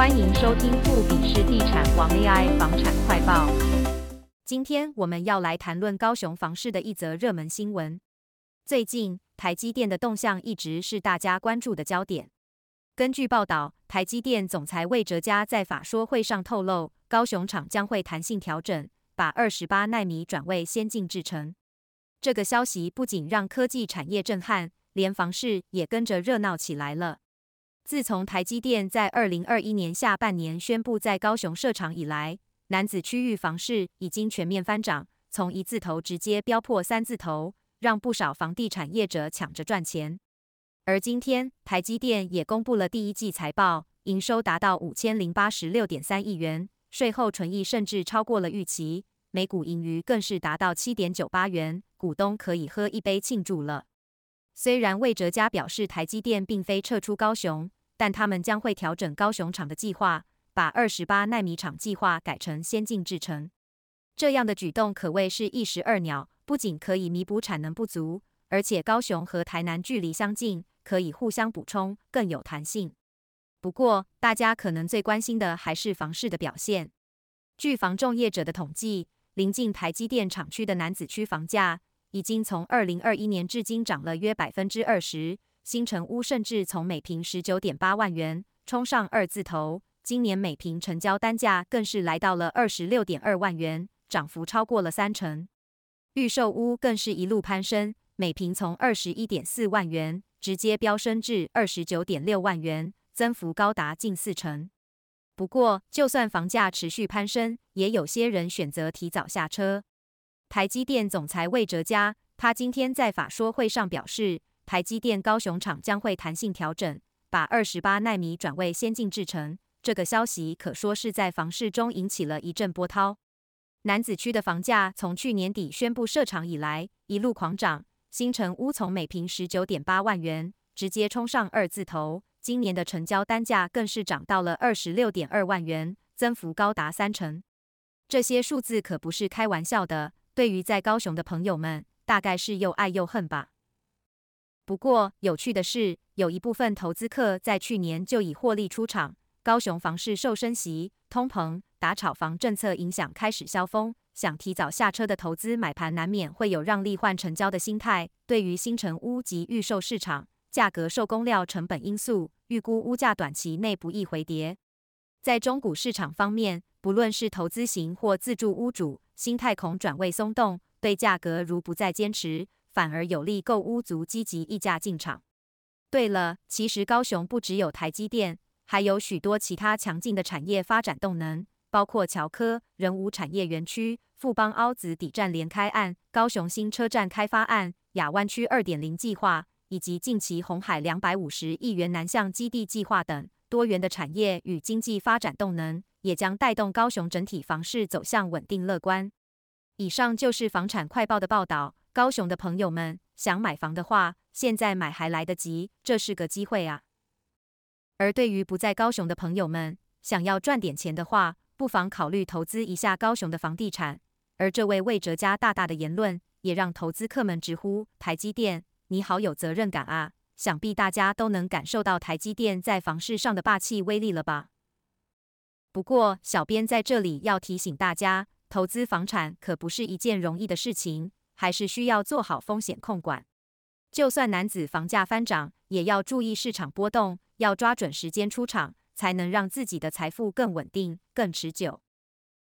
欢迎收听富比士地产王 AI 房产快报。今天我们要来谈论高雄房市的一则热门新闻。最近台积电的动向一直是大家关注的焦点。根据报道，台积电总裁魏哲嘉在法说会上透露，高雄厂将会弹性调整，把二十八奈米转为先进制程。这个消息不仅让科技产业震撼，连房市也跟着热闹起来了。自从台积电在二零二一年下半年宣布在高雄设厂以来，男子区域房市已经全面翻涨，从一字头直接飙破三字头，让不少房地产业者抢着赚钱。而今天，台积电也公布了第一季财报，营收达到五千零八十六点三亿元，税后纯益甚至超过了预期，每股盈余更是达到七点九八元，股东可以喝一杯庆祝了。虽然魏哲家表示台积电并非撤出高雄，但他们将会调整高雄厂的计划，把二十八纳米厂计划改成先进制程。这样的举动可谓是一石二鸟，不仅可以弥补产能不足，而且高雄和台南距离相近，可以互相补充，更有弹性。不过，大家可能最关心的还是房市的表现。据房仲业者的统计，临近台积电厂区的楠梓区房价，已经从二零二一年至今涨了约百分之二十，新城屋甚至从每平十九点八万元冲上二字头，今年每平成交单价更是来到了二十六点二万元，涨幅超过了三成。预售屋更是一路攀升，每平从二十一点四万元直接飙升至二十九点六万元，增幅高达近四成。不过，就算房价持续攀升，也有些人选择提早下车。台积电总裁魏哲家，他今天在法说会上表示，台积电高雄厂将会弹性调整，把二十八奈米转为先进制程。这个消息可说是在房市中引起了一阵波涛。南子区的房价从去年底宣布设厂以来，一路狂涨，新城屋从每坪十九点八万元直接冲上二字头，今年的成交单价更是涨到了二十六点二万元，增幅高达三成。这些数字可不是开玩笑的。对于在高雄的朋友们，大概是又爱又恨吧。不过有趣的是，有一部分投资客在去年就已获利出场。高雄房市受升息、通膨、打炒房政策影响，开始消风，想提早下车的投资买盘难免会有让利换成交的心态。对于新成屋及预售市场，价格受工料成本因素，预估屋价短期内不易回跌。在中古市场方面，不论是投资型或自住屋主，心态恐转为松动，对价格如不再坚持，反而有利购屋族积极议价进场。对了，其实高雄不只有台积电，还有许多其他强劲的产业发展动能，包括桥科、仁武产业园区、富邦凹子底站联开案、高雄新车站开发案、亚湾区二点零计划，以及近期鸿海两百五十亿元南向基地计划等多元的产业与经济发展动能。也将带动高雄整体房市走向稳定乐观。以上就是房产快报的报道。高雄的朋友们想买房的话，现在买还来得及，这是个机会啊。而对于不在高雄的朋友们，想要赚点钱的话，不妨考虑投资一下高雄的房地产。而这位魏哲家大大的言论，也让投资客们直呼台积电，你好有责任感啊！想必大家都能感受到台积电在房市上的霸气威力了吧？不过，小编在这里要提醒大家，投资房产可不是一件容易的事情，还是需要做好风险控管。就算男子房价翻涨，也要注意市场波动，要抓准时间出场，才能让自己的财富更稳定、更持久。